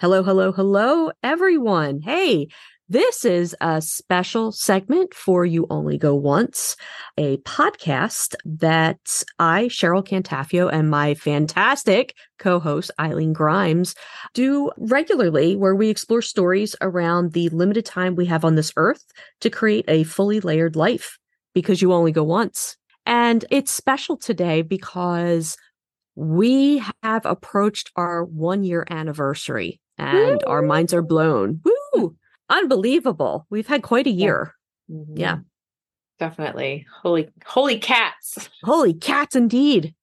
Hello, hello, hello, everyone. Hey, this is a special segment for You Only Go Once, a podcast that I, Cheryl Cantafio, and my fantastic co host, Eileen Grimes, do regularly, where we explore stories around the limited time we have on this earth to create a fully layered life because you only go once. And it's special today because we have approached our one year anniversary and Woo! our minds are blown. Woo! Unbelievable. We've had quite a year. Mm-hmm. Yeah. Definitely. Holy holy cats. Holy cats indeed.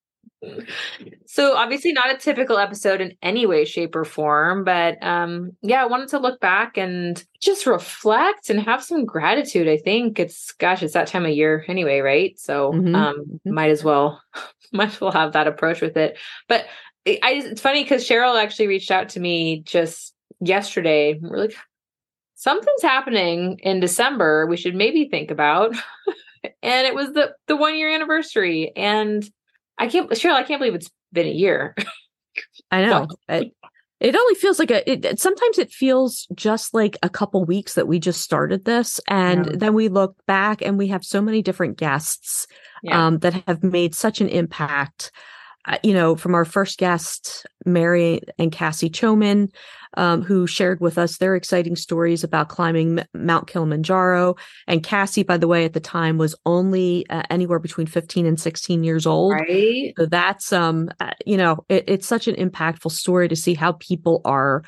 So obviously not a typical episode in any way shape or form, but um yeah, I wanted to look back and just reflect and have some gratitude. I think it's gosh, it's that time of year anyway, right? So mm-hmm. um mm-hmm. might as well might as well have that approach with it. But I, it's funny because Cheryl actually reached out to me just yesterday. We're like, something's happening in December. We should maybe think about. and it was the the one year anniversary, and I can't, Cheryl, I can't believe it's been a year. I know. it, it only feels like a. It, sometimes it feels just like a couple weeks that we just started this, and yeah. then we look back and we have so many different guests yeah. um, that have made such an impact you know, from our first guest, Mary and Cassie Chomyn, um, who shared with us their exciting stories about climbing M- Mount Kilimanjaro. And Cassie, by the way, at the time was only uh, anywhere between 15 and 16 years old. Right. So that's, um, uh, you know, it, it's such an impactful story to see how people are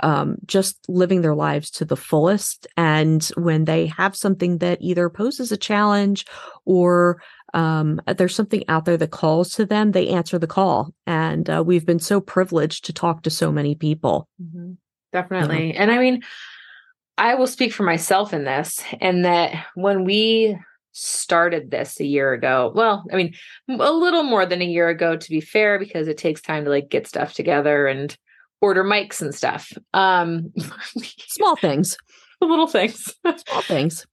um, just living their lives to the fullest. And when they have something that either poses a challenge or um, there's something out there that calls to them, they answer the call. And uh, we've been so privileged to talk to so many people. Mm-hmm. Definitely. And I mean, I will speak for myself in this, and that when we started this a year ago, well, I mean, a little more than a year ago, to be fair, because it takes time to like get stuff together and order mics and stuff. Um, small things, little things, small things.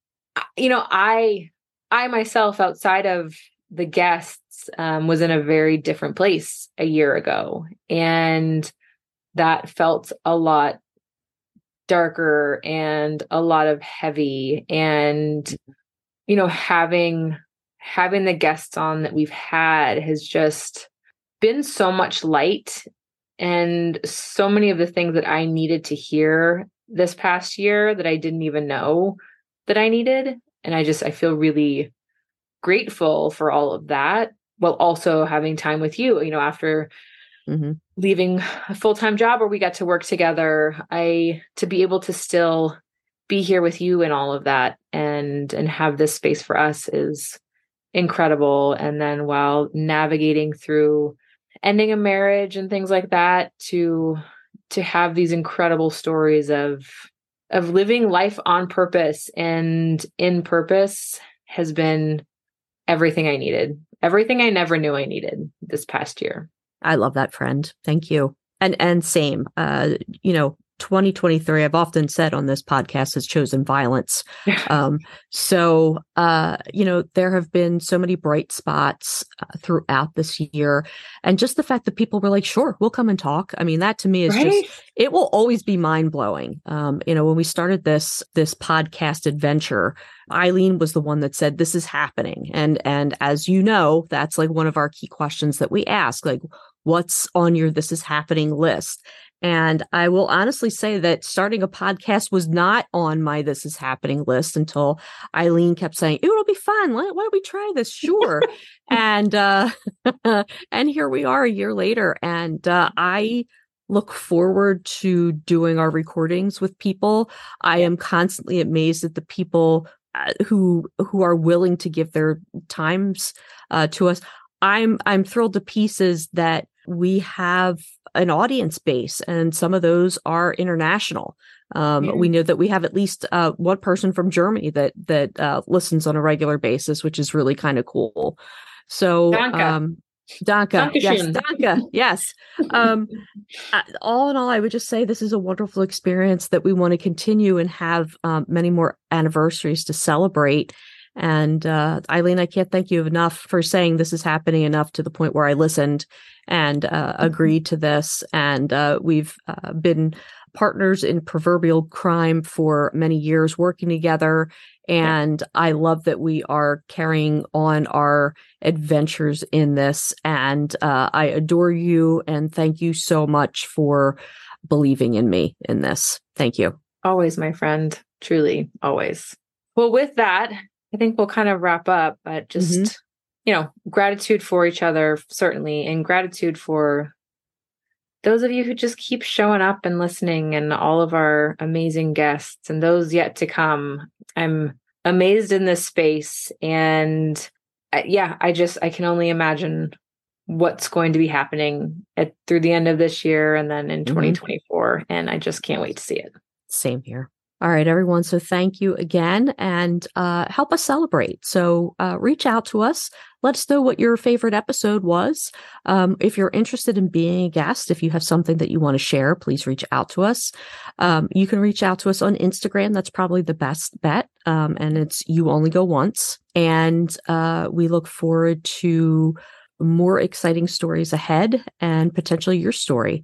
You know, I I myself, outside of the guests, um, was in a very different place a year ago. And that felt a lot darker and a lot of heavy. And, you know, having having the guests on that we've had has just been so much light and so many of the things that I needed to hear this past year that I didn't even know that I needed and i just i feel really grateful for all of that while also having time with you you know after mm-hmm. leaving a full-time job where we got to work together i to be able to still be here with you and all of that and and have this space for us is incredible and then while navigating through ending a marriage and things like that to to have these incredible stories of of living life on purpose and in purpose has been everything I needed. Everything I never knew I needed this past year. I love that friend. Thank you. And and same. Uh you know, 2023 i've often said on this podcast has chosen violence. Um, so uh, you know there have been so many bright spots uh, throughout this year. And just the fact that people were like sure we'll come and talk. I mean that to me is right? just it will always be mind-blowing. Um, you know when we started this this podcast adventure eileen was the one that said this is happening. And and as you know that's like one of our key questions that we ask like what's on your this is happening list and I will honestly say that starting a podcast was not on my This Is Happening list until Eileen kept saying, It'll be fun. Why, why don't we try this? Sure. and uh and here we are a year later. And uh I look forward to doing our recordings with people. I am constantly amazed at the people uh, who who are willing to give their times uh, to us. I'm I'm thrilled to pieces that we have an audience base, and some of those are international. Um, yeah. We know that we have at least uh, one person from Germany that that uh, listens on a regular basis, which is really kind of cool. So, Danke. Um, Danke, yes, Danke, yes. Um, all in all, I would just say this is a wonderful experience that we want to continue and have um, many more anniversaries to celebrate. And uh, Eileen, I can't thank you enough for saying this is happening enough to the point where I listened and uh, mm-hmm. agreed to this. And uh, we've uh, been partners in proverbial crime for many years, working together. And yeah. I love that we are carrying on our adventures in this. And uh, I adore you and thank you so much for believing in me in this. Thank you. Always, my friend. Truly, always. Well, with that, I think we'll kind of wrap up, but just, mm-hmm. you know, gratitude for each other, certainly, and gratitude for those of you who just keep showing up and listening, and all of our amazing guests and those yet to come. I'm amazed in this space. And uh, yeah, I just, I can only imagine what's going to be happening at, through the end of this year and then in mm-hmm. 2024. And I just can't wait to see it. Same here. All right, everyone. So thank you again and uh, help us celebrate. So uh, reach out to us. Let us know what your favorite episode was. Um, if you're interested in being a guest, if you have something that you want to share, please reach out to us. Um, you can reach out to us on Instagram. That's probably the best bet. Um, and it's You Only Go Once. And uh, we look forward to more exciting stories ahead and potentially your story.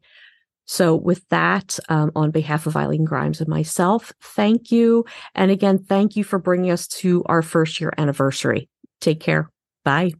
So, with that, um, on behalf of Eileen Grimes and myself, thank you. And again, thank you for bringing us to our first year anniversary. Take care. Bye.